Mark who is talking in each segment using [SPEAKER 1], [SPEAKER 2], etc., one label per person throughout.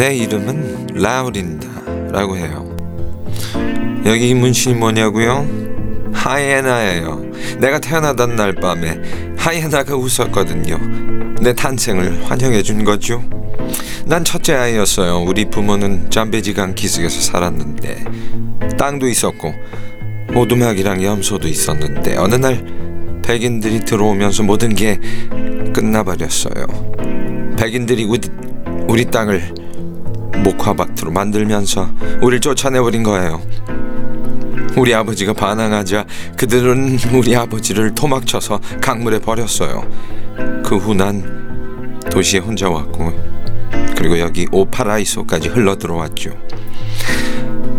[SPEAKER 1] 내 이름은 라우린다라고 해요. 여기 문신이 뭐냐고요? 하이에나예요. 내가 태어나던 날 밤에 하이에나가 웃었거든요. 내 탄생을 환영해 준 거죠. 난 첫째 아이였어요. 우리 부모는 잠베지강 기슭에서 살았는데 땅도 있었고 오두막이랑 염소도 있었는데 어느 날 백인들이 들어오면서 모든 게 끝나버렸어요. 백인들이 우리, 우리 땅을 목화밭으로 만들면서 우리를 쫓아내버린 거예요. 우리 아버지가 반항하자 그들은 우리 아버지를 토막쳐서 강물에 버렸어요. 그 후 난 도시에 혼자 왔고 그리고 여기 오파라이소까지 흘러 들어왔죠.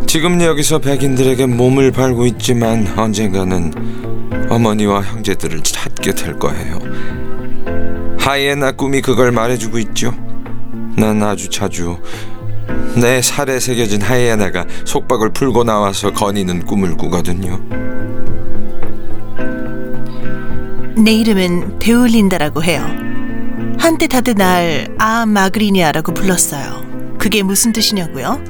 [SPEAKER 1] 지금 여기서 백인들에게 몸을 팔고 있지만 언젠가는 어머니와 형제들을 찾게 될 거예요. 하이에나 꿈이 그걸 말해주고 있죠. 난 아주 자주 내 살에 새겨진 하이에나가 속박을 풀고 나와서 거니는 꿈을 꾸거든요.
[SPEAKER 2] 내 이름은 베울린다라고 해요. 한때 다들 날 아 마그리니아라고 불렀어요. 그게 무슨 뜻이냐고요?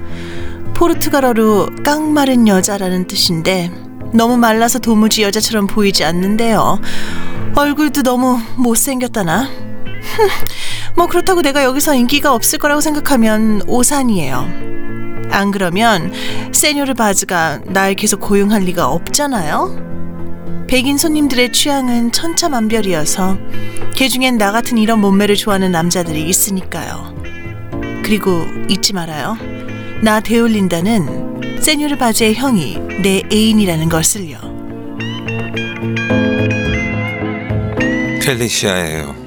[SPEAKER 2] 포르투갈어로 깡마른 여자라는 뜻인데 너무 말라서 도무지 여자처럼 보이지 않는데요. 얼굴도 너무 못생겼다나? 뭐 그렇다고 내가 여기서 인기가 없을 거라고 생각하면 오산이에요. 안 그러면 세뇨르 바즈가 날 계속 고용할 리가 없잖아요. 백인 손님들의 취향은 천차만별이어서 개 중엔 나 같은 이런 몸매를 좋아하는 남자들이 있으니까요. 그리고 잊지 말아요. 나 데올린다는 세뇨르 바즈의 형이 내 애인이라는 것을요.
[SPEAKER 1] 펠리시아예요.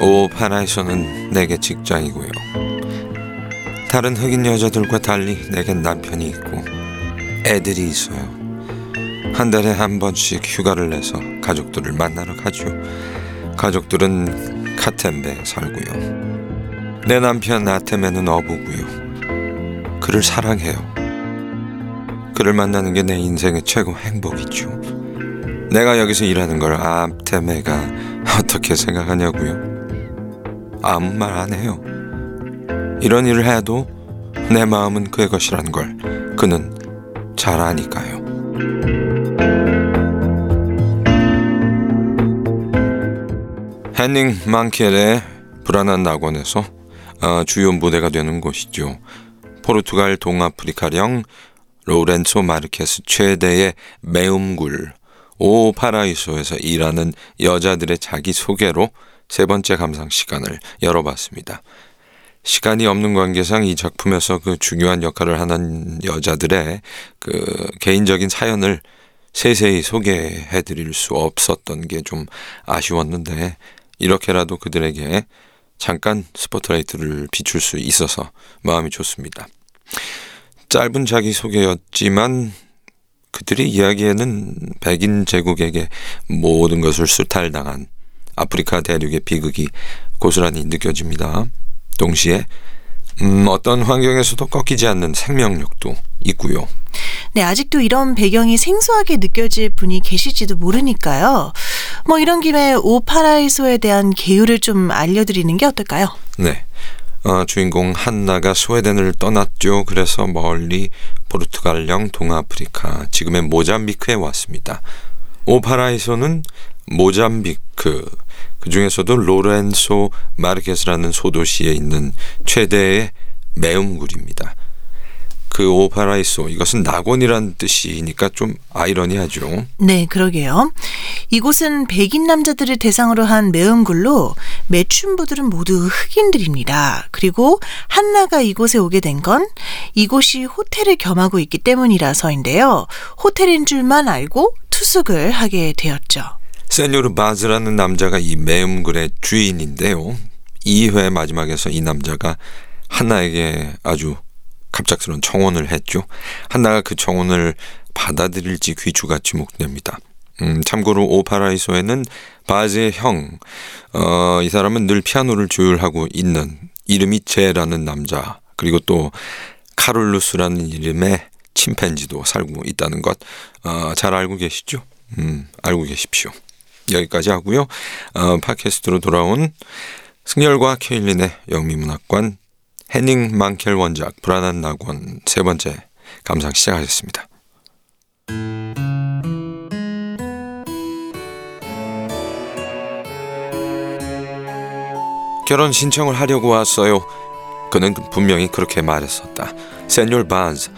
[SPEAKER 1] 오 파라에서는 내게 직장이고요. 다른 흑인 여자들과 달리 내겐 남편이 있고 애들이 있어요. 한 달에 한 번씩 휴가를 내서 가족들을 만나러 가죠. 가족들은 카템베에 살고요. 내 남편 아테메는 어부고요. 그를 사랑해요. 그를 만나는 게 내 인생의 최고 행복이죠. 내가 여기서 일하는 걸 아테메가 어떻게 생각하냐고요? 아무 말 안 해요. 이런 일을 해도 내 마음은 그의 것이란 걸 그는 잘 아니까요. henning 망켈의 불안한 낙원에서 어, 주요 무대가 되는 곳이죠. 포르투갈 동아프리카령 로렌소 마르케스 최대의 매움굴 오 파라이소에서 일하는 여자들의 자기소개로 세 번째 감상 시간을 열어봤습니다. 시간이 없는 관계상 이 작품에서 그 중요한 역할을 하는 여자들의 그 개인적인 사연을 세세히 소개해 드릴 수 없었던 게 좀 아쉬웠는데 이렇게라도 그들에게 잠깐 스포트라이트를 비출 수 있어서 마음이 좋습니다. 짧은 자기소개였지만 그들의 이야기에는 백인 제국에게 모든 것을 수탈당한 아프리카 대륙의 비극이 고스란히 느껴집니다. 동시에 음, 어떤 환경에서도 꺾이지 않는 생명력도 있고요.
[SPEAKER 2] 네, 아직도 이런 배경이 생소하게 느껴질 분이 계실지도 모르니까요. 뭐 이런 김에 오파라이소에 대한 개요를 좀 알려드리는 게 어떨까요?
[SPEAKER 1] 네. 어, 주인공 한나가 스웨덴을 떠났죠. 그래서 멀리 포르투갈령 동아프리카, 지금의 모잠비크에 왔습니다. 오파라이소는 모잠비크, 그 중에서도 로렌소 마르케스라는 소도시에 있는 최대의 매음굴입니다. 그 오파라이소 이것은 낙원이란 뜻이니까 좀 아이러니하죠.
[SPEAKER 2] 네, 그러게요. 이곳은 백인 남자들을 대상으로 한 매음굴로 매춘부들은 모두 흑인들입니다. 그리고 한나가 이곳에 오게 된 건 이곳이 호텔을 겸하고 있기 때문이라서인데요. 호텔인 줄만 알고 투숙을 하게 되었죠.
[SPEAKER 1] 세뇨르 바즈라는 남자가 이 매음굴의 주인인데요. 2회 마지막에서 이 남자가 한나에게 아주 갑작스러운 청혼을 했죠. 한나가 그 청혼을 받아들일지 귀추가 지목됩니다. 음, 참고로 오파라이소에는 바즈의 형, 어, 이 사람은 늘 피아노를 조율하고 있는 이름이 제라는 남자, 그리고 또 카롤루스라는 이름의 침팬지도 살고 있다는 것, 어, 잘 알고 계시죠? 음, 알고 계십시오. 여기까지 하고요. 어, 팟캐스트로 돌아온 승열과 케일린의 영미문학관 헤닝 망켈 원작 불안한 낙원 세 번째 감상 시작하겠습니다. 결혼 신청을 하려고 왔어요. 그는 분명히 그렇게 말했었다. 세뇨 바즈,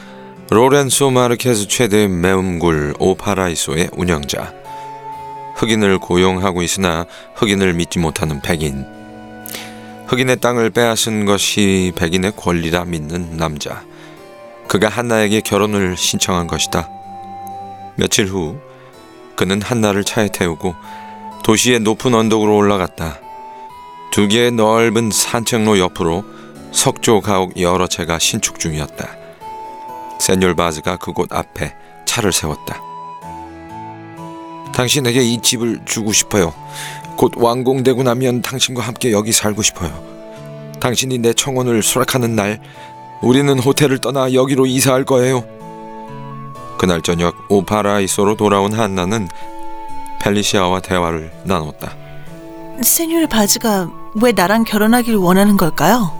[SPEAKER 1] 로렌소 마르케스 최대 매음굴 오파라이소의 운영자. 흑인을 고용하고 있으나 흑인을 믿지 못하는 백인. 흑인의 땅을 빼앗은 것이 백인의 권리라 믿는 남자. 그가 한나에게 결혼을 신청한 것이다. 며칠 후 그는 한나를 차에 태우고 도시의 높은 언덕으로 올라갔다. 두 개의 넓은 산책로 옆으로 석조 가옥 여러 채가 신축 중이었다. 세뇨 바즈가 그곳 앞에 차를 세웠다. 당신에게 이 집을 주고 싶어요. 곧 완공되고 나면 당신과 함께 여기 살고 싶어요. 당신이 내 청혼을 수락하는 날 우리는 호텔을 떠나 여기로 이사할 거예요. 그날 저녁 오파라이소로 돌아온 한나는 펠리시아와 대화를 나눴다.
[SPEAKER 2] 세뇨르 바즈가 왜 나랑 결혼하길 원하는 걸까요?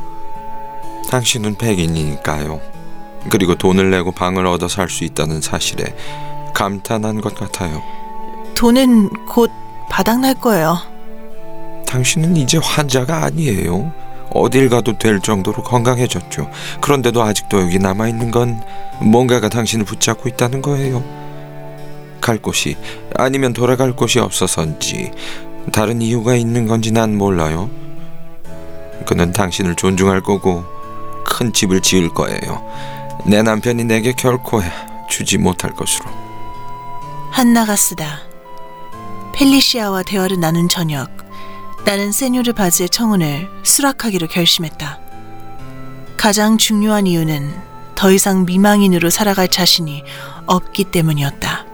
[SPEAKER 1] 당신은 백인이니까요. 그리고 돈을 내고 방을 얻어 살 수 있다는 사실에 감탄한 것 같아요.
[SPEAKER 2] 돈은 곧 바닥날 거예요.
[SPEAKER 1] 당신은 이제 환자가 아니에요. 어딜 가도 될 정도로 건강해졌죠. 그런데도 아직도 여기 남아 있는 건 뭔가가 당신을 붙잡고 있다는 거예요. 갈 곳이 아니면 돌아갈 곳이 없어서인지 다른 이유가 있는 건지 난 몰라요. 그는 당신을 존중할 거고 큰 집을 지을 거예요. 내 남편이 내게 결코 주지 못할 것으로.
[SPEAKER 2] 한나가 쓰다. 펠리시아와 대화를 나눈 저녁, 나는 세뇨르 바즈의 청혼을 수락하기로 결심했다. 가장 중요한 이유는 더 이상 미망인으로 살아갈 자신이 없기 때문이었다.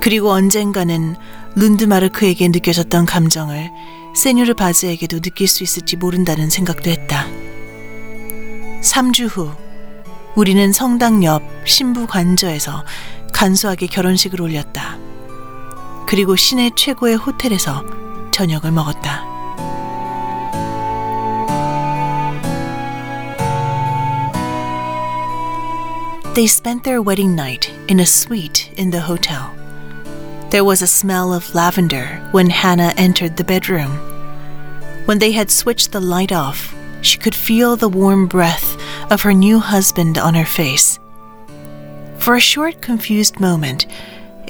[SPEAKER 2] 그리고 언젠가는 룬드마르크에게 느껴졌던 감정을 세뇨르 바즈에게도 느낄 수 있을지 모른다는 생각도 했다. 3주 후, 우리는 성당 옆 신부 관저에서 간소하게 결혼식을 올렸다. 그리고 시내 최고의 호텔에서 저녁을 먹었다. They spent their wedding night in a suite in the hotel. There was a smell of lavender when Hannah entered the bedroom. When they had switched the light off, she could feel the warm breath of her new husband on her face. For a short, confused moment,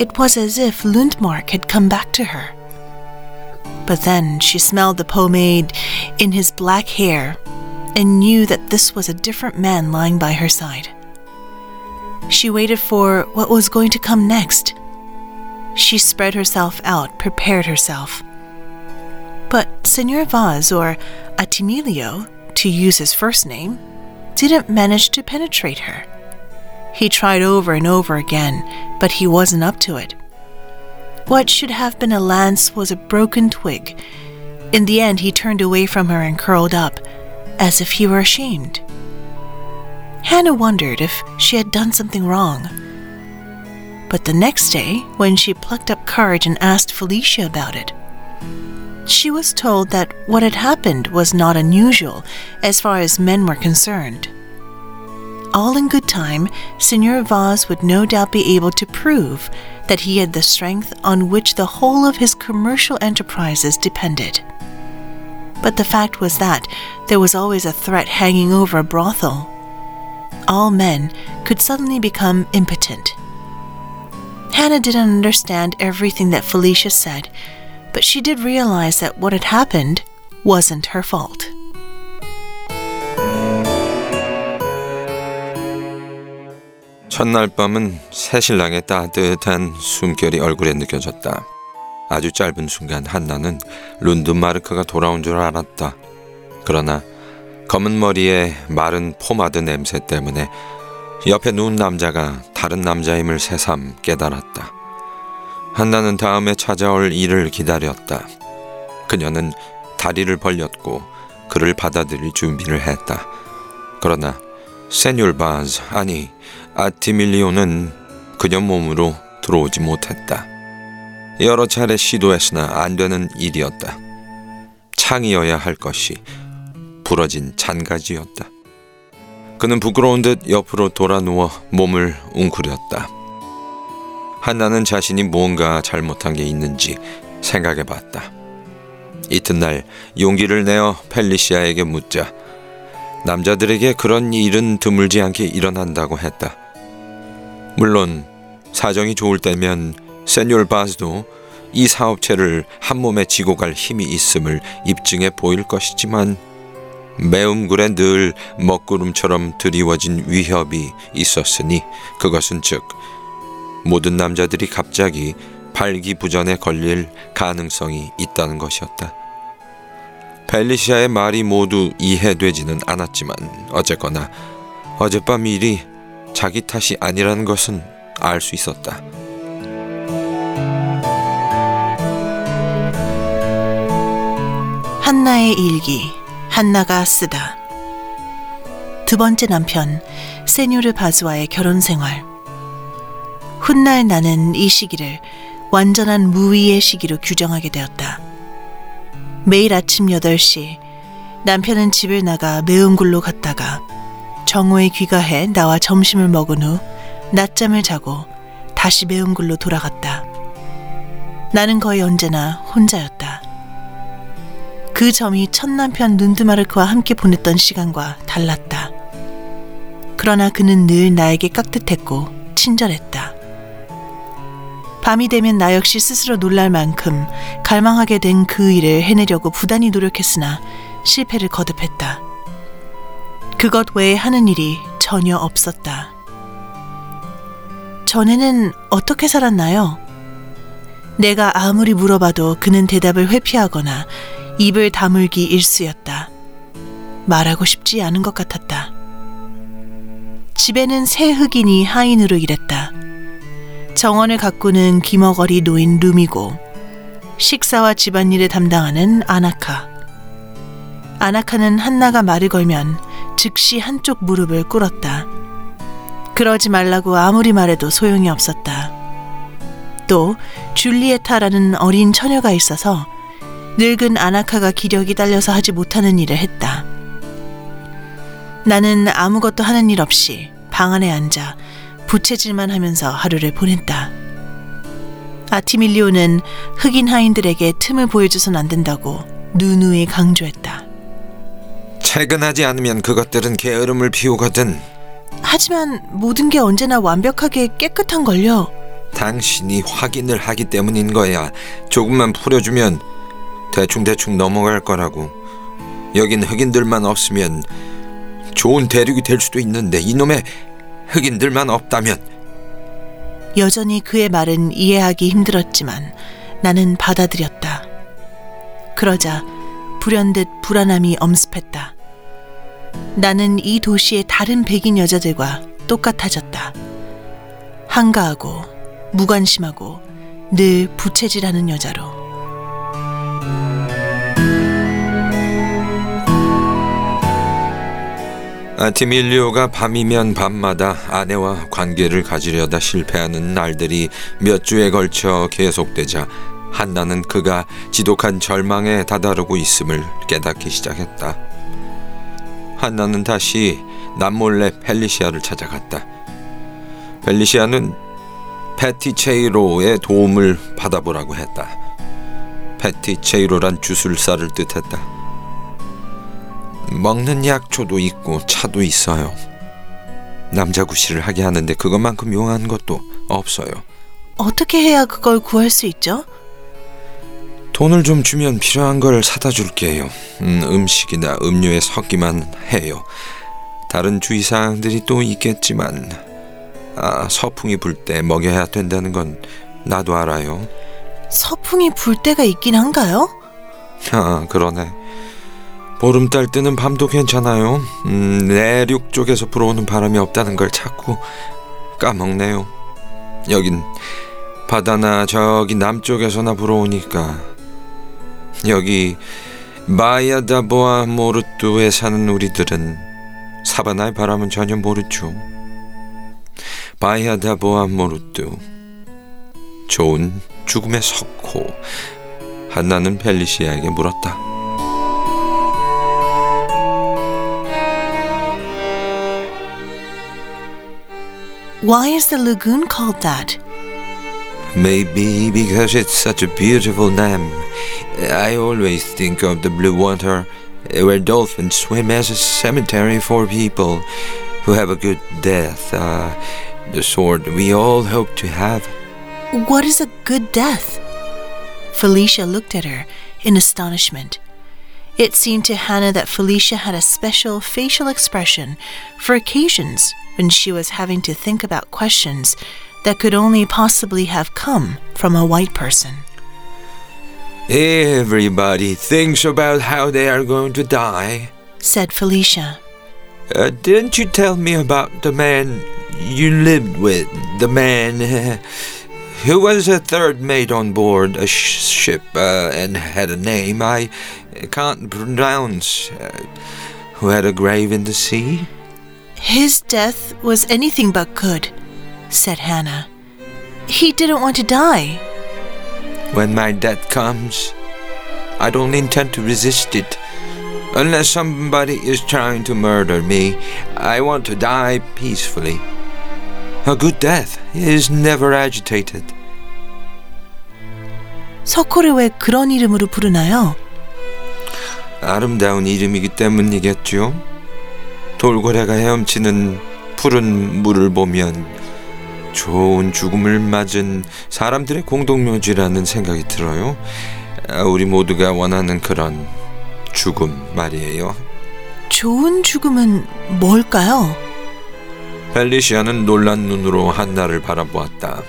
[SPEAKER 2] it was as if Lundmark had come back to her. But then she smelled the pomade in his black hair and knew that this was a different man lying by her side. She waited for what was going to come next. She spread herself out, prepared herself. But Senor Vaz, or Atimilio, to use his first name, didn't manage to penetrate her. He tried over and over again, but he wasn't up to it. What should have been a lance was a broken twig. In the end, he turned away from her and curled up, as if he were ashamed. Hannah wondered if she had done something wrong. But the next day, when she plucked up courage and asked Felicia about it, she was told that what had happened was not unusual as far as men were concerned. All in good time, Senor Vaz would no doubt be able to prove that he had the strength on which the whole of his commercial enterprises depended. But the fact was that there was always a threat hanging over a brothel. All men could suddenly become impotent. Hannah didn't understand everything that Felicia said, but she did realize that what had happened wasn't her fault.
[SPEAKER 1] 첫날 밤은 새신랑의 따뜻한 숨결이 얼굴에 느껴졌다. 아주 짧은 순간 한나는 룬드마르크가 돌아온 줄 알았다. 그러나 검은 머리에 마른 포마드 냄새 때문에 옆에 누운 남자가 다른 남자임을 새삼 깨달았다. 한나는 다음에 찾아올 일을 기다렸다. 그녀는 다리를 벌렸고 그를 받아들일 준비를 했다. 그러나 세뉴르 바즈 아니 아티밀리오는 그녀 몸으로 들어오지 못했다. 여러 차례 시도했으나 안 되는 일이었다. 창이어야 할 것이 부러진 잔가지였다. 그는 부끄러운 듯 옆으로 돌아 누워 몸을 웅크렸다. 한나는 자신이 무언가 잘못한 게 있는지 생각해 봤다. 이튿날 용기를 내어 펠리시아에게 묻자 남자들에게 그런 일은 드물지 않게 일어난다고 했다. 물론 사정이 좋을 때면 세뇨 바스도 이 사업체를 한 몸에 지고 갈 힘이 있음을 입증해 보일 것이지만 매음굴에 늘 먹구름처럼 드리워진 위협이 있었으니 그것은 즉 모든 남자들이 갑자기 발기부전에 걸릴 가능성이 있다는 것이었다. 벨리시아의 말이 모두 이해되지는 않았지만 어쨌거나 어젯밤 일이 자기 탓이 아니라는 것은 알 수 있었다.
[SPEAKER 2] 한나의 일기 한나가 쓰다 두 번째 남편 세뉴르 바즈와의 결혼 생활 훗날 나는 이 시기를 완전한 무위의 시기로 규정하게 되었다. 매일 아침 8시 남편은 집을 나가 매운 굴로 갔다가 정오에 귀가해 나와 점심을 먹은 후 낮잠을 자고 다시 매운 굴로 돌아갔다. 나는 거의 언제나 혼자였다. 그 점이 첫 남편 눈드마르크와 함께 보냈던 시간과 달랐다. 그러나 그는 늘 나에게 깍듯했고 친절했다. 밤이 되면 나 역시 스스로 놀랄 만큼 갈망하게 된 그 일을 해내려고 부단히 노력했으나 실패를 거듭했다. 그것 외에 하는 일이 전혀 없었다. 전에는 어떻게 살았나요? 내가 아무리 물어봐도 그는 대답을 회피하거나 입을 다물기 일쑤였다. 말하고 싶지 않은 것 같았다. 집에는 새 흑인이 하인으로 일했다. 정원을 가꾸는 기머거리 노인 루미고 식사와 집안일을 담당하는 아나카. 아나카는 한나가 말을 걸면 즉시 한쪽 무릎을 꿇었다. 그러지 말라고 아무리 말해도 소용이 없었다. 또 줄리에타라는 어린 처녀가 있어서 늙은 아나카가 기력이 딸려서 하지 못하는 일을 했다. 나는 아무것도 하는 일 없이 방 안에 앉아 부채질만 하면서 하루를 보냈다. 아티밀리오는 흑인 하인들에게 틈을 보여줘선 안 된다고 누누이 강조했다.
[SPEAKER 1] 퇴근하지 않으면 그것들은 게으름을 피우거든.
[SPEAKER 2] 하지만 모든 게 언제나 완벽하게 깨끗한 걸요.
[SPEAKER 1] 당신이 확인을 하기 때문인 거야. 조금만 풀어주면 대충대충 넘어갈 거라고. 여긴 흑인들만 없으면 좋은 대륙이 될 수도 있는데 이놈의 흑인들만 없다면
[SPEAKER 2] 여전히 그의 말은 이해하기 힘들었지만 나는 받아들였다. 그러자 불현듯 불안함이 엄습했다. 나는 이 도시의 다른 백인 여자들과 똑같아졌다. 한가하고 무관심하고 늘 부채질하는 여자로.
[SPEAKER 1] 아티밀리오가 밤이면 밤마다 아내와 관계를 가지려다 실패하는 날들이 몇 주에 걸쳐 계속되자 한나는 그가 지독한 절망에 다다르고 있음을 깨닫기 시작했다. 한나는 다시 남몰래 펠리시아를 찾아갔다. 펠리시아는 패티체이로의 도움을 받아보라고 했다. 패티체이로란 주술사를 뜻했다. 먹는 약초도 있고 차도 있어요. 남자 구실을 하게 하는데 그것만큼 용한 것도 없어요.
[SPEAKER 2] 어떻게 해야 그걸 구할 수 있죠?
[SPEAKER 1] 돈을 좀 주면 필요한 걸 사다 줄게요. 음, 음식이나 음료에 섞기만 해요. 다른 주의 사항들이 또 있겠지만 아, 서풍이 불 때 먹여야 된다는 건 나도 알아요.
[SPEAKER 2] 서풍이 불 때가 있긴 한가요?
[SPEAKER 1] 아, 그러네. 보름달 뜨는 밤도 괜찮아요. 음, 내륙 쪽에서 불어오는 바람이 없다는 걸 자꾸 까먹네요. 여긴 바다나 저기 남쪽에서나 불어오니까 여기 마야다보아 모르뚜에 사는 우리들은 사바나의 바람은 전혀 모르죠. 바야다보아 모르뚜 좋은 죽음의 석호 한나는 펠리시아에게 물었다.
[SPEAKER 2] Why is the lagoon called that?
[SPEAKER 1] Maybe because it's such a beautiful name. I always think of the blue water where dolphins swim as a cemetery for people who have a good death, uh, the sort we all hope to have.
[SPEAKER 2] What is a good death? Felicia looked at her in astonishment. It seemed to Hannah that Felicia had a special facial expression for occasions when she was having to think about questions that could only possibly have come from a white person.
[SPEAKER 1] Everybody thinks about how they are going to die,
[SPEAKER 2] said Felicia.
[SPEAKER 1] Uh, didn't you tell me about the man you lived with? The man who was a third mate on board a sh- ship uh, and had a name I can't pronounce, uh, who had a grave in the sea?
[SPEAKER 2] His death was anything but good, said Hannah. He didn't want to die.
[SPEAKER 1] When my death comes, I don't intend to resist it. Unless somebody is trying to murder me, I want to die peacefully. A good death is never agitated.
[SPEAKER 2] 석호를 왜 그런 이름으로 부르나요?
[SPEAKER 1] 아름다운 이름이기 때문이겠죠. 돌고래가 헤엄치는 푸른 물을 보면 좋은 죽음을 맞은 사람들의 공동묘지라는 생각이 들어요. 우리 모두가 원하는 그런 죽음 말이에요.
[SPEAKER 2] 좋은 죽음은 뭘까요?
[SPEAKER 1] 펠리시아는 놀란 눈으로 한나를 바라보았다.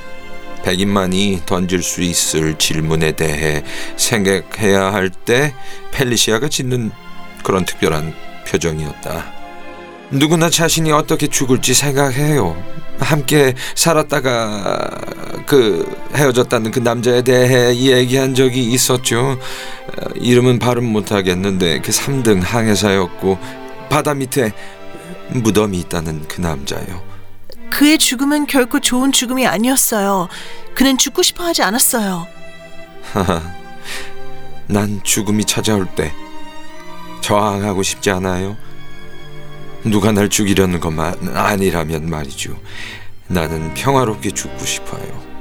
[SPEAKER 1] 백인만이 던질 수 있을 질문에 대해 생각해야 할 때 펠리시아가 짓는 그런 특별한 표정이었다. 누구나 자신이 어떻게 죽을지 생각해요. 함께 살았다가 그 헤어졌다는 그 남자에 대해 얘기한 적이 있었죠. 이름은 발음 못하겠는데 그 3등 항해사였고 바다 밑에 무덤이 있다는 그 남자요.
[SPEAKER 2] 그의 죽음은 결코 좋은 죽음이 아니었어요. 그는 죽고 싶어 하지 않았어요.
[SPEAKER 1] 하하, 난 죽음이 찾아올 때 저항하고 싶지 않아요. 누가 날 죽이려는 것만 아니라면 말이죠. 나는 평화롭게 죽고 싶어요.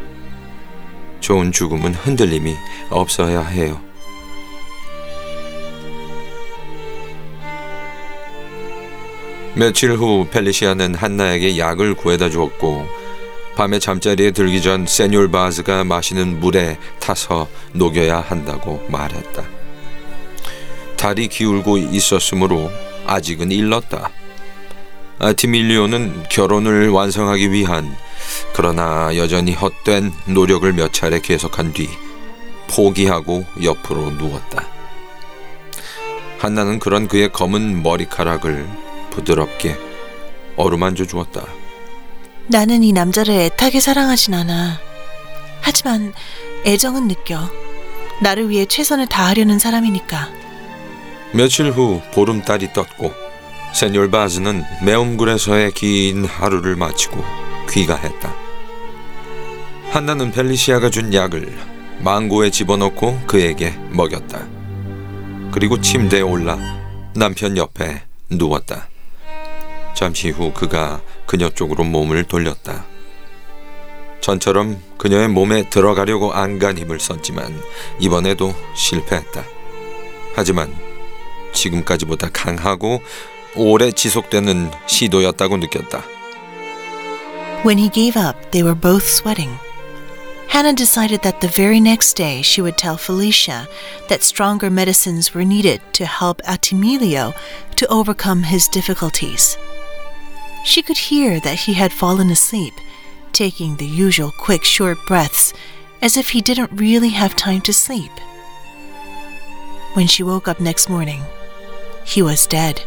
[SPEAKER 1] 좋은 죽음은 흔들림이 없어야 해요. 며칠 후 펠리시아는 한나에게 약을 구해다 주었고 밤에 잠자리에 들기 전 세뇨르 바즈가 마시는 물에 타서 녹여야 한다고 말했다. 달이 기울고 있었으므로 아직은 일렀다. 아티밀리오는 결혼을 완성하기 위한 그러나 여전히 헛된 노력을 몇 차례 계속한 뒤 포기하고 옆으로 누웠다. 한나는 그런 그의 검은 머리카락을 부드럽게 어루만져 주었다.
[SPEAKER 2] 나는 이 남자를 애타게 사랑하진 않아. 하지만 애정은 느껴. 나를 위해 최선을 다하려는 사람이니까.
[SPEAKER 1] 며칠 후 보름달이 떴고 세뇨 바즈는 매움굴에서의 긴 하루를 마치고 귀가했다. 한나는 벨리시아가 준 약을 망고에 집어넣고 그에게 먹였다. 그리고 침대에 올라 남편 옆에 누웠다. 잠시 후 그가 그녀 쪽으로 몸을 돌렸다. 전처럼 그녀의 몸에 들어가려고 안간 힘을 썼지만 이번에도 실패했다. 하지만 지금까지보다 강하고 오래 지속되는 시도였다고 느꼈다.
[SPEAKER 2] When he gave up, they were both sweating. Hannah decided that the very next day she would tell Felicia that stronger medicines were needed to help Atimilio to overcome his difficulties. She could hear that he had fallen asleep, taking the usual quick, short breaths as if he didn't really have time to sleep. When she woke up next morning, he was dead.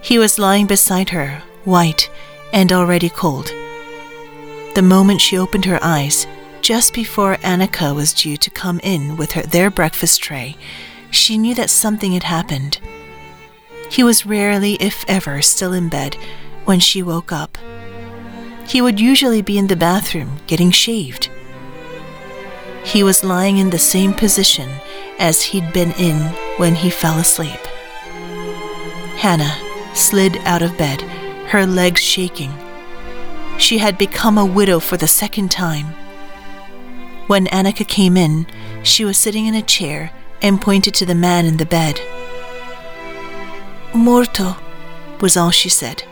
[SPEAKER 2] He was lying beside her, white and already cold. The moment she opened her eyes, just before Annika was due to come in with her, their breakfast tray, she knew that something had happened. He was rarely, if ever, still in bed when she woke up. He would usually be in the bathroom getting shaved. He was lying in the same position as he'd been in when he fell asleep. Hannah slid out of bed, her legs shaking. she had become a widow for the second time. When Annika came in, she was sitting in a chair and pointed to the man in the bed. Morto, was all she said.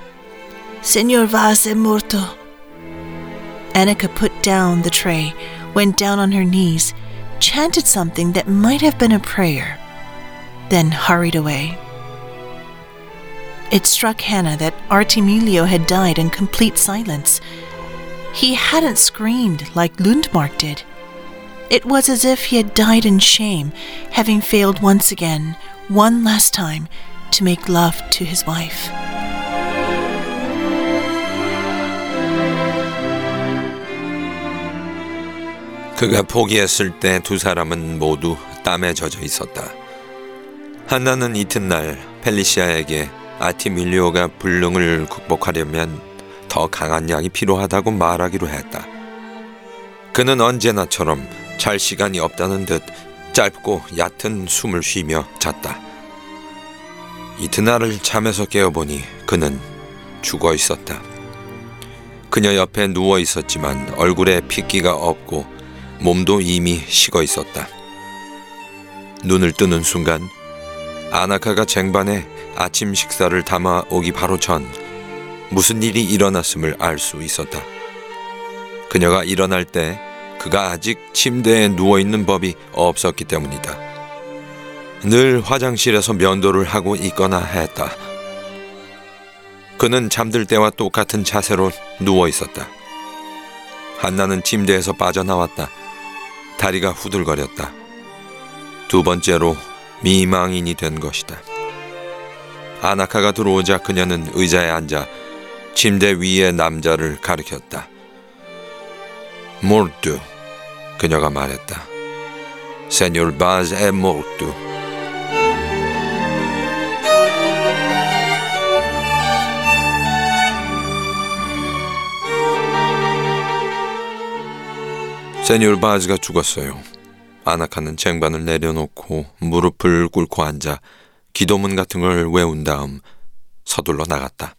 [SPEAKER 2] Senor Vaz è morto. Annika put down the tray, went down on her knees, chanted something that might have been a prayer, then hurried away. It struck Hannah that Artemilio had died in complete silence. He hadn't screamed like Lundmark did. It was as if he had died in shame, having failed once again, one last time, to make love to his wife.
[SPEAKER 1] 그가 포기했을 때 두 사람은 모두 땀에 젖어 있었다. 한나는 이튿날 펠리시아에게 아티밀리오가 불능을 극복하려면 더 강한 약이 필요하다고 말하기로 했다. 그는 언제나처럼 잘 시간이 없다는 듯 짧고 얕은 숨을 쉬며 잤다. 이튿날을 잠에서 깨어보니 그는 죽어 있었다. 그녀 옆에 누워 있었지만 얼굴에 핏기가 없고 몸도 이미 식어 있었다. 눈을 뜨는 순간 아나카가 쟁반에 아침 식사를 담아 오기 바로 전 무슨 일이 일어났음을 알 수 있었다. 그녀가 일어날 때 그가 아직 침대에 누워 있는 법이 없었기 때문이다. 늘 화장실에서 면도를 하고 있거나 했다. 그는 잠들 때와 똑같은 자세로 누워 있었다. 한나는 침대에서 빠져나왔다. 다리가 후들거렸다. 두 번째로 미망인이 된 것이다. 아나카가 들어오자 그녀는 의자에 앉아 침대 위의 남자를 가리켰다. 몰뚜, 그녀가 말했다. 세뇨르 바즈 에 몰뚜. 세뇨르 바즈가 죽었어요. 아나카는 쟁반을 내려놓고 무릎을 꿇고 앉아 기도문 같은 걸 외운 다음 서둘러 나갔다.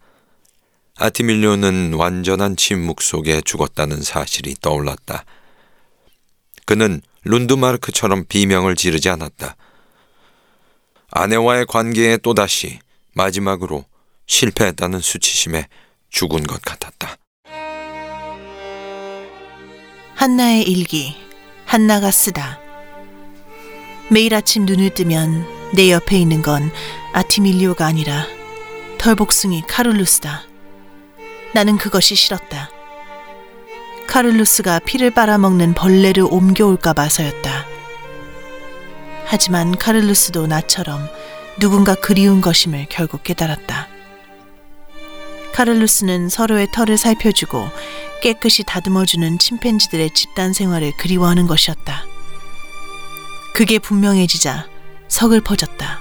[SPEAKER 1] 아티밀료는 완전한 침묵 속에 죽었다는 사실이 떠올랐다. 그는 룬드마르크처럼 비명을 지르지 않았다. 아내와의 관계에 또다시 마지막으로 실패했다는 수치심에 죽은 것 같았다.
[SPEAKER 2] 한나의 일기, 한나가 쓰다. 매일 아침 눈을 뜨면 내 옆에 있는 건 아티밀리오가 아니라 털복숭이 카룰루스다. 나는 그것이 싫었다. 카룰루스가 피를 빨아먹는 벌레를 옮겨올까 봐서였다. 하지만 카룰루스도 나처럼 누군가 그리운 것임을 결국 깨달았다. 카를루스는 서로의 털을 살펴주고 깨끗이 다듬어주는 침팬지들의 집단 생활을 그리워하는 것이었다. 그게 분명해지자 서글퍼졌다.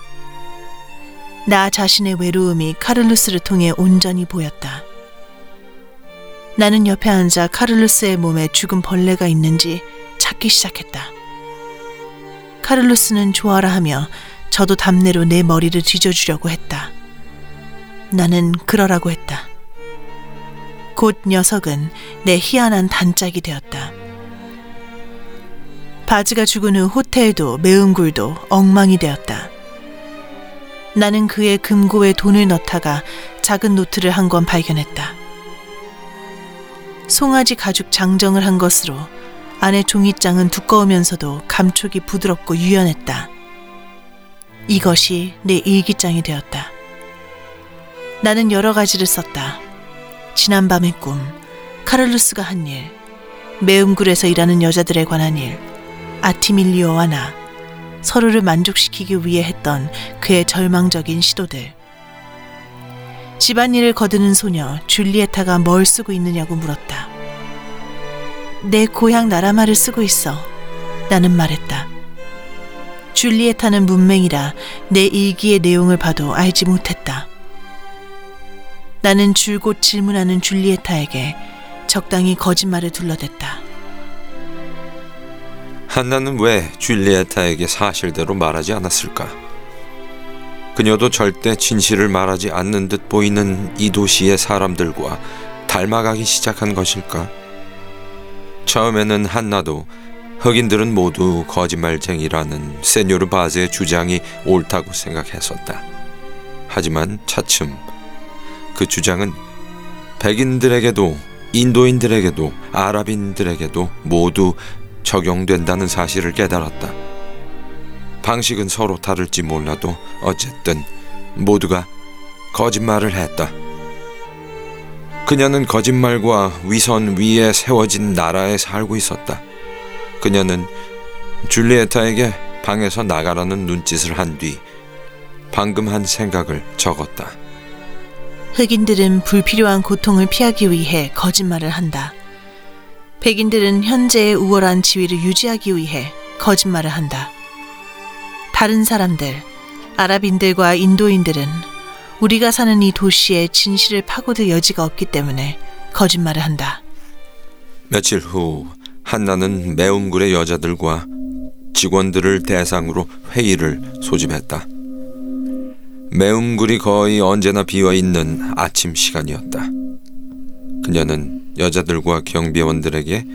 [SPEAKER 2] 나 자신의 외로움이 카를루스를 통해 온전히 보였다. 나는 옆에 앉아 카를루스의 몸에 죽은 벌레가 있는지 찾기 시작했다. 카를루스는 좋아라 하며 저도 답내로 내 머리를 뒤져주려고 했다. 나는 그러라고 했다. 곧 녀석은 내 희한한 단짝이 되었다. 바지가 죽은 후 호텔도 매운굴도 엉망이 되었다. 나는 그의 금고에 돈을 넣다가 작은 노트를 한 권 발견했다. 송아지 가죽 장정을 한 것으로 안에 종이장은 두꺼우면서도 감촉이 부드럽고 유연했다. 이것이 내 일기장이 되었다. 나는 여러 가지를 썼다. 지난밤의 꿈, 카를루스가 한 일, 매음굴에서 일하는 여자들에 관한 일, 아티밀리오와 나, 서로를 만족시키기 위해 했던 그의 절망적인 시도들. 집안일을 거드는 소녀 줄리에타가 뭘 쓰고 있느냐고 물었다. 내 고향 나라 말을 쓰고 있어. 나는 말했다. 줄리에타는 문맹이라 내 일기의 내용을 봐도 알지 못했다. 나는 줄곧 질문하는 줄리에타에게 적당히 거짓말을 둘러댔다.
[SPEAKER 1] 한나는 왜 줄리에타에게 사실대로 말하지 않았을까? 그녀도 절대 진실을 말하지 않는 듯 보이는 이 도시의 사람들과 닮아가기 시작한 것일까? 처음에는 한나도 흑인들은 모두 거짓말쟁이라는 세뇨르 바즈의 주장이 옳다고 생각했었다. 하지만 차츰 그 주장은 백인들에게도 인도인들에게도 아랍인들에게도 모두 적용된다는 사실을 깨달았다. 방식은 서로 다를지 몰라도 어쨌든 모두가 거짓말을 했다. 그녀는 거짓말과 위선 위에 세워진 나라에 살고 있었다. 그녀는 줄리에타에게 방에서 나가라는 눈짓을 한 뒤 방금 한 생각을 적었다.
[SPEAKER 2] 흑인들은 불필요한 고통을 피하기 위해 거짓말을 한다. 백인들은 현재의 우월한 지위를 유지하기 위해 거짓말을 한다. 다른 사람들, 아랍인들과 인도인들은 우리가 사는 이 도시에 진실을 파고들 여지가 없기 때문에 거짓말을 한다.
[SPEAKER 1] 며칠 후 한나는 매운굴의 여자들과 직원들을 대상으로 회의를 소집했다. 매운굴이 거의 언제나 비어 있는 아침 시간이었다. 그녀는 여자들과 경비원들에게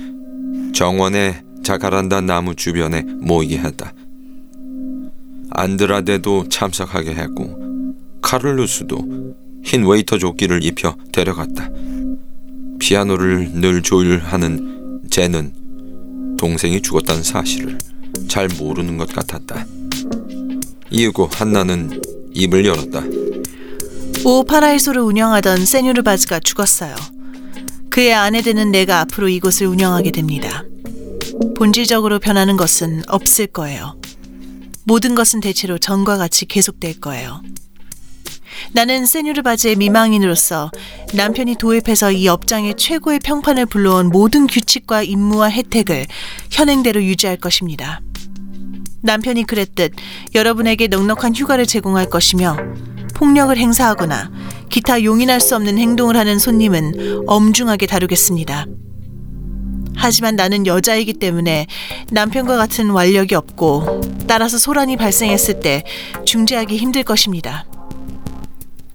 [SPEAKER 1] 정원의 자카란다 나무 주변에 모이게 했다. 안드라데도 참석하게 했고 카를루스도 흰 웨이터 조끼를 입혀 데려갔다. 피아노를 늘 조율하는 제는 동생이 죽었다는 사실을 잘 모르는 것 같았다. 이윽고 한나는 입을 열었다.
[SPEAKER 2] 오파라이소를 운영하던 세뉴르바즈가 죽었어요. 그의 아내 되는 내가 앞으로 이곳을 운영하게 됩니다. 본질적으로 변하는 것은 없을 거예요. 모든 것은 대체로 전과 같이 계속될 거예요. 나는 세뉴르바즈의 미망인으로서 남편이 도입해서 이 업장의 최고의 평판을 불러온 모든 규칙과 임무와 혜택을 현행대로 유지할 것입니다. 남편이 그랬듯 여러분에게 넉넉한 휴가를 제공할 것이며 폭력을 행사하거나 기타 용인할 수 없는 행동을 하는 손님은 엄중하게 다루겠습니다. 하지만 나는 여자이기 때문에 남편과 같은 완력이 없고 따라서 소란이 발생했을 때 중재하기 힘들 것입니다.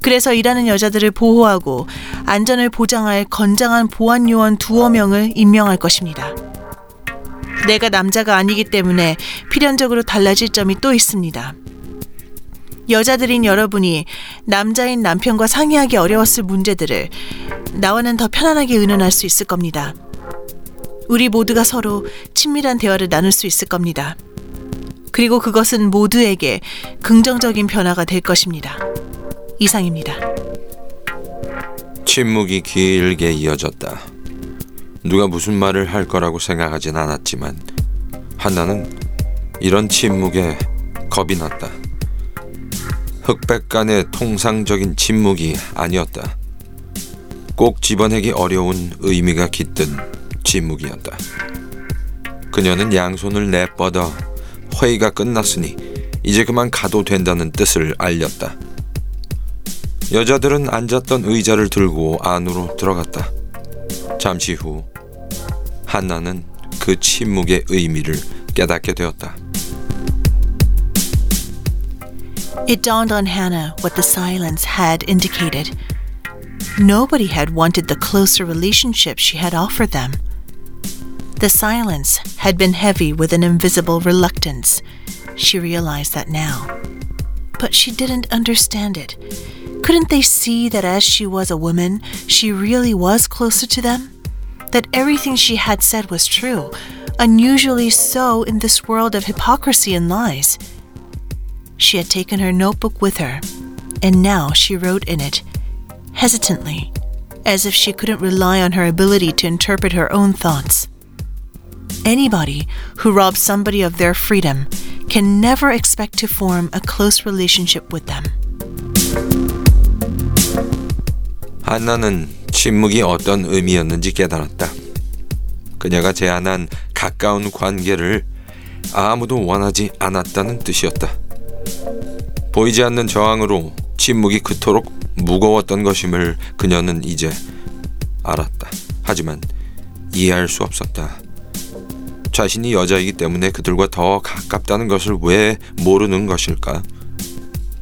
[SPEAKER 2] 그래서 일하는 여자들을 보호하고 안전을 보장할 건장한 보안 요원 두어 명을 임명할 것입니다. 내가 남자가 아니기 때문에 필연적으로 달라질 점이 또 있습니다. 여자들인 여러분이 남자인 남편과 상의하기 어려웠을 문제들을 나와는 더 편안하게 의논할 수 있을 겁니다. 우리 모두가 서로 친밀한 대화를 나눌 수 있을 겁니다. 그리고 그것은 모두에게 긍정적인 변화가 될 것입니다. 이상입니다.
[SPEAKER 1] 침묵이 길게 이어졌다. 누가 무슨 말을 할 거라고 생각하진 않았지만 한나는 이런 침묵에 겁이 났다. 흑백 간의 통상적인 침묵이 아니었다. 꼭 집어내기 어려운 의미가 깃든 침묵이었다. 그녀는 양손을 내뻗어 회의가 끝났으니 이제 그만 가도 된다는 뜻을 알렸다. 여자들은 앉았던 의자를 들고 안으로 들어갔다. 잠시 후 한나는 그 침묵의 의미를 깨닫게 되었다.
[SPEAKER 2] It dawned on Hannah what the silence had indicated. Nobody had wanted the closer relationship she had offered them. The silence had been heavy with an invisible reluctance. She realized that now. But she didn't understand it. Couldn't they see that as she was a woman, she really was closer to them? That everything she had said was true, unusually so in this world of hypocrisy and lies. She had taken her notebook with her, and now she wrote in it, hesitantly, as if she couldn't rely on her ability to interpret her own thoughts. Anybody who robs somebody of their freedom can never expect to form a close relationship with them.
[SPEAKER 1] 한나는 침묵이 어떤 의미였는지 깨달았다. 그녀가 제안한 가까운 관계를 아무도 원하지 않았다는 뜻이었다. 보이지 않는 저항으로 침묵이 그토록 무거웠던 것임을 그녀는 이제 알았다. 하지만 이해할 수 없었다. 자신이 여자이기 때문에 그들과 더 가깝다는 것을 왜 모르는 것일까?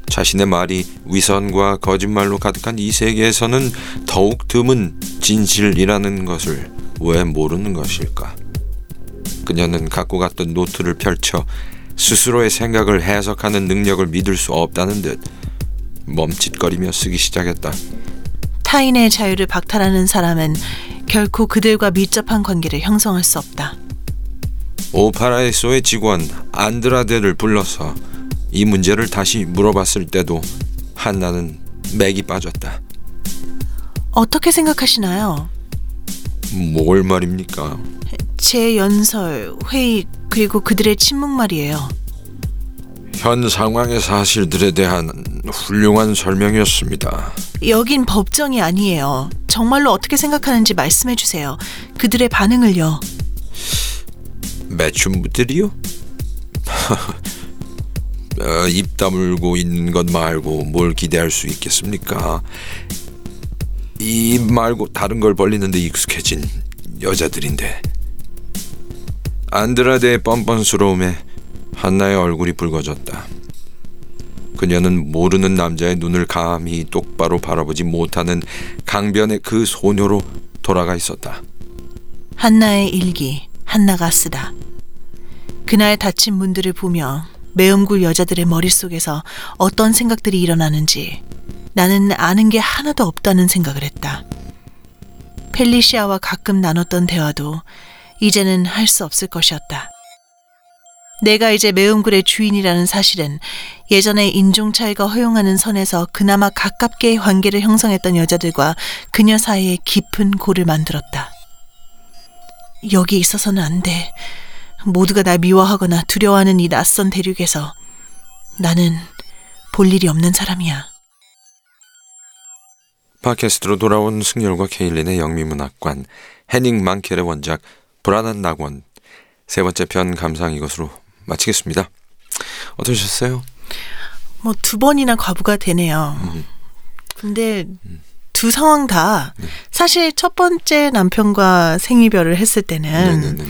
[SPEAKER 1] 자신의 말이 위선과 거짓말로 가득한 이 세계에서는 더욱 드문 진실이라는 것을 왜 모르는 것일까? 그녀는 갖고 갔던 노트를 펼쳐 스스로의 생각을 해석하는 능력을 믿을 수 없다는 듯 멈칫거리며 쓰기 시작했다.
[SPEAKER 2] 타인의 자유를 박탈하는 사람은 결코 그들과 밀접한 관계를 형성할 수 없다.
[SPEAKER 1] 오파라이소의 직원 안드라데를 불러서 이 문제를 다시 물어봤을 때도 한나는 맥이 빠졌다.
[SPEAKER 2] 어떻게 생각하시나요?
[SPEAKER 1] 뭘 말입니까?
[SPEAKER 2] 제 연설, 회의, 그리고 그들의 침묵 말이에요.
[SPEAKER 1] 현 상황의 사실들에 대한 훌륭한 설명이었습니다.
[SPEAKER 2] 여긴 법정이 아니에요. 정말로 어떻게 생각하는지 말씀해 주세요. 그들의 반응을요.
[SPEAKER 1] 매춘부들이요? 어, 입 다물고 있는 것 말고 뭘 기대할 수 있겠습니까? 입 말고 다른 걸 벌리는데 익숙해진 여자들인데 안드라데의 뻔뻔스러움에 한나의 얼굴이 붉어졌다. 그녀는 모르는 남자의 눈을 감히 똑바로 바라보지 못하는 강변의 그 소녀로 돌아가 있었다.
[SPEAKER 2] 한나의 일기, 한나가 쓰다. 그날 닫힌 문들을 보며 매음굴 여자들의 머릿속에서 어떤 생각들이 일어나는지 나는 아는 게 하나도 없다는 생각을 했다. 펠리시아와 가끔 나눴던 대화도 이제는 할 수 없을 것이었다. 내가 이제 매음굴의 주인이라는 사실은 예전에 인종 차이가 허용하는 선에서 그나마 가깝게 관계를 형성했던 여자들과 그녀 사이에 깊은 골을 만들었다. 여기 있어서는 안 돼. 모두가 날 미워하거나 두려워하는 이 낯선 대륙에서 나는 볼 일이 없는 사람이야.
[SPEAKER 1] 팟캐스트로 돌아온 승열과 케일린의 영미문학관 해닝 망켈의 원작 불안한 낙원 세 번째 편 감상 이것으로 마치겠습니다. 어떠셨어요?
[SPEAKER 2] 뭐 두 번이나 과부가 되네요. 근데 두 상황 다 사실 첫 번째 남편과 생이별을 했을 때는
[SPEAKER 1] 네네네.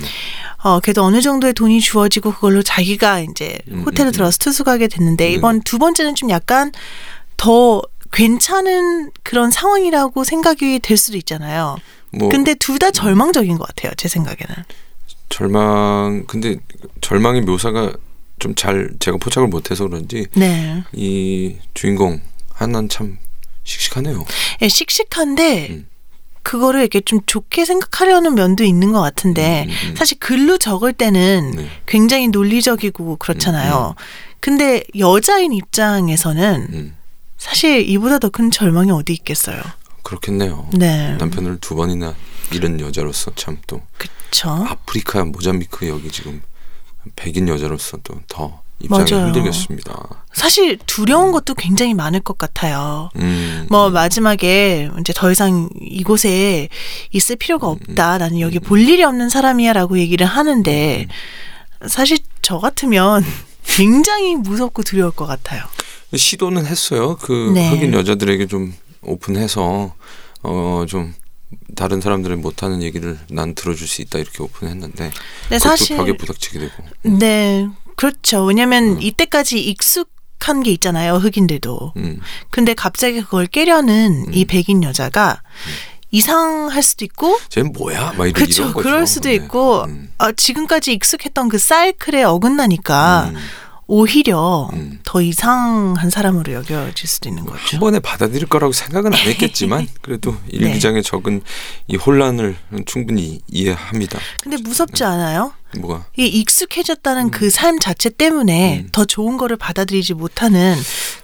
[SPEAKER 2] 어 그래도 어느 정도의 돈이 주어지고 그걸로 자기가 이제
[SPEAKER 1] 음,
[SPEAKER 2] 호텔에
[SPEAKER 1] 음,
[SPEAKER 2] 들어서 투숙하게 됐는데
[SPEAKER 1] 네.
[SPEAKER 2] 이번 두 번째는 좀 약간 더 괜찮은 그런 상황이라고 생각이 될 수도 있잖아요.
[SPEAKER 1] 뭐
[SPEAKER 2] 근데 둘 다 절망적인 것 같아요. 제 생각에는.
[SPEAKER 1] 절망 근데 절망의 묘사가 좀 잘 제가 포착을 못해서 그런지
[SPEAKER 2] 네.
[SPEAKER 1] 이 주인공 한난 참 씩씩하네요.
[SPEAKER 2] 예, 씩씩한데
[SPEAKER 1] 음.
[SPEAKER 2] 그거를 이렇게 좀 좋게 생각하려는 면도 있는 것 같은데
[SPEAKER 1] 음, 음, 음.
[SPEAKER 2] 사실 글로 적을 때는
[SPEAKER 1] 네.
[SPEAKER 2] 굉장히 논리적이고 그렇잖아요.
[SPEAKER 1] 음,
[SPEAKER 2] 근데 여자인 입장에서는
[SPEAKER 1] 음,
[SPEAKER 2] 사실 이보다 더 큰 절망이 어디 있겠어요.
[SPEAKER 1] 그렇겠네요.
[SPEAKER 2] 네.
[SPEAKER 1] 남편을 두 번이나 잃은 여자로서 참 또
[SPEAKER 2] 그쵸.
[SPEAKER 1] 아프리카 모잠비크 여기 지금 백인 여자로서 또 더 입장이
[SPEAKER 2] 맞아요.
[SPEAKER 1] 힘들겠습니다.
[SPEAKER 2] 사실 두려운 것도 굉장히 많을 것 같아요.
[SPEAKER 1] 음,
[SPEAKER 2] 뭐 마지막에 이제 더 이상 이곳에 있을 필요가 없다. 나는 여기 볼 일이 없는 사람이야라고 얘기를 하는데 사실 저 같으면 굉장히 무섭고 두려울 것 같아요.
[SPEAKER 1] 시도는 했어요. 그
[SPEAKER 2] 네.
[SPEAKER 1] 흑인 여자들에게 좀 오픈해서 어 좀 다른 사람들이 못하는 얘기를 난 들어줄 수 있다 이렇게
[SPEAKER 2] 오픈했는데
[SPEAKER 1] 그것도
[SPEAKER 2] 사실
[SPEAKER 1] 벽에 부닥치게 되고
[SPEAKER 2] 네 그렇죠. 왜냐면 이때까지 익숙한 게 있잖아요. 흑인들도.
[SPEAKER 1] 음,
[SPEAKER 2] 근데 갑자기 그걸 깨려는 이 백인 여자가 이상할 수도 있고
[SPEAKER 1] 쟤는 뭐야? 막 이런,
[SPEAKER 2] 그렇죠.
[SPEAKER 1] 이런 거죠.
[SPEAKER 2] 그럴 수도
[SPEAKER 1] 네.
[SPEAKER 2] 있고
[SPEAKER 1] 음,
[SPEAKER 2] 아, 지금까지 익숙했던 그 사이클에 어긋나니까
[SPEAKER 1] 음,
[SPEAKER 2] 오히려
[SPEAKER 1] 음.
[SPEAKER 2] 더 이상한 사람으로 여겨질 수도 있는
[SPEAKER 1] 한
[SPEAKER 2] 거죠.
[SPEAKER 1] 번에 받아들일 거라고 생각은 안 했겠지만 그래도 일기장에 적은 이 혼란을 충분히 이해합니다.
[SPEAKER 2] 근데 무섭지 않아요?
[SPEAKER 1] 뭐가
[SPEAKER 2] 이 익숙해졌다는 그삶 자체 때문에
[SPEAKER 1] 음.
[SPEAKER 2] 더 좋은 거를 받아들이지 못하는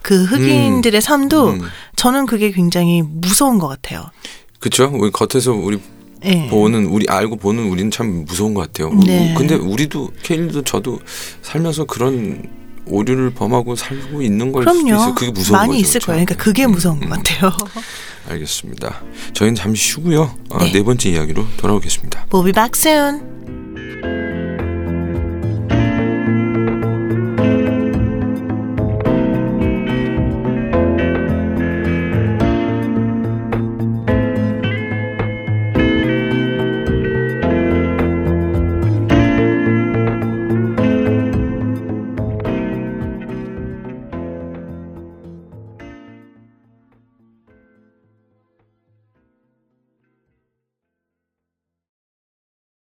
[SPEAKER 2] 그 흑인들의 삶도
[SPEAKER 1] 음.
[SPEAKER 2] 저는 그게 굉장히 무서운 것 같아요.
[SPEAKER 1] 그렇죠? 우리 겉에서 우리
[SPEAKER 2] 예.
[SPEAKER 1] 보는 우리 알고 보는 우리는 참 무서운 것 같아요.
[SPEAKER 2] 네.
[SPEAKER 1] 근데 우리도 케일도 저도 살면서 그런 오류를 범하고 살고 있는 걸 수도 있어요.
[SPEAKER 2] 그럼요.
[SPEAKER 1] 그게 무서운
[SPEAKER 2] 많이
[SPEAKER 1] 거죠.
[SPEAKER 2] 있을
[SPEAKER 1] 그렇죠?
[SPEAKER 2] 거예요. 그러니까 그게
[SPEAKER 1] 음,
[SPEAKER 2] 무서운
[SPEAKER 1] 음,
[SPEAKER 2] 것 같아요.
[SPEAKER 1] 알겠습니다. 저희는 잠시 쉬고요. 어,
[SPEAKER 2] 네.
[SPEAKER 1] 네 번째 이야기로 돌아오겠습니다.
[SPEAKER 2] We'll be back soon.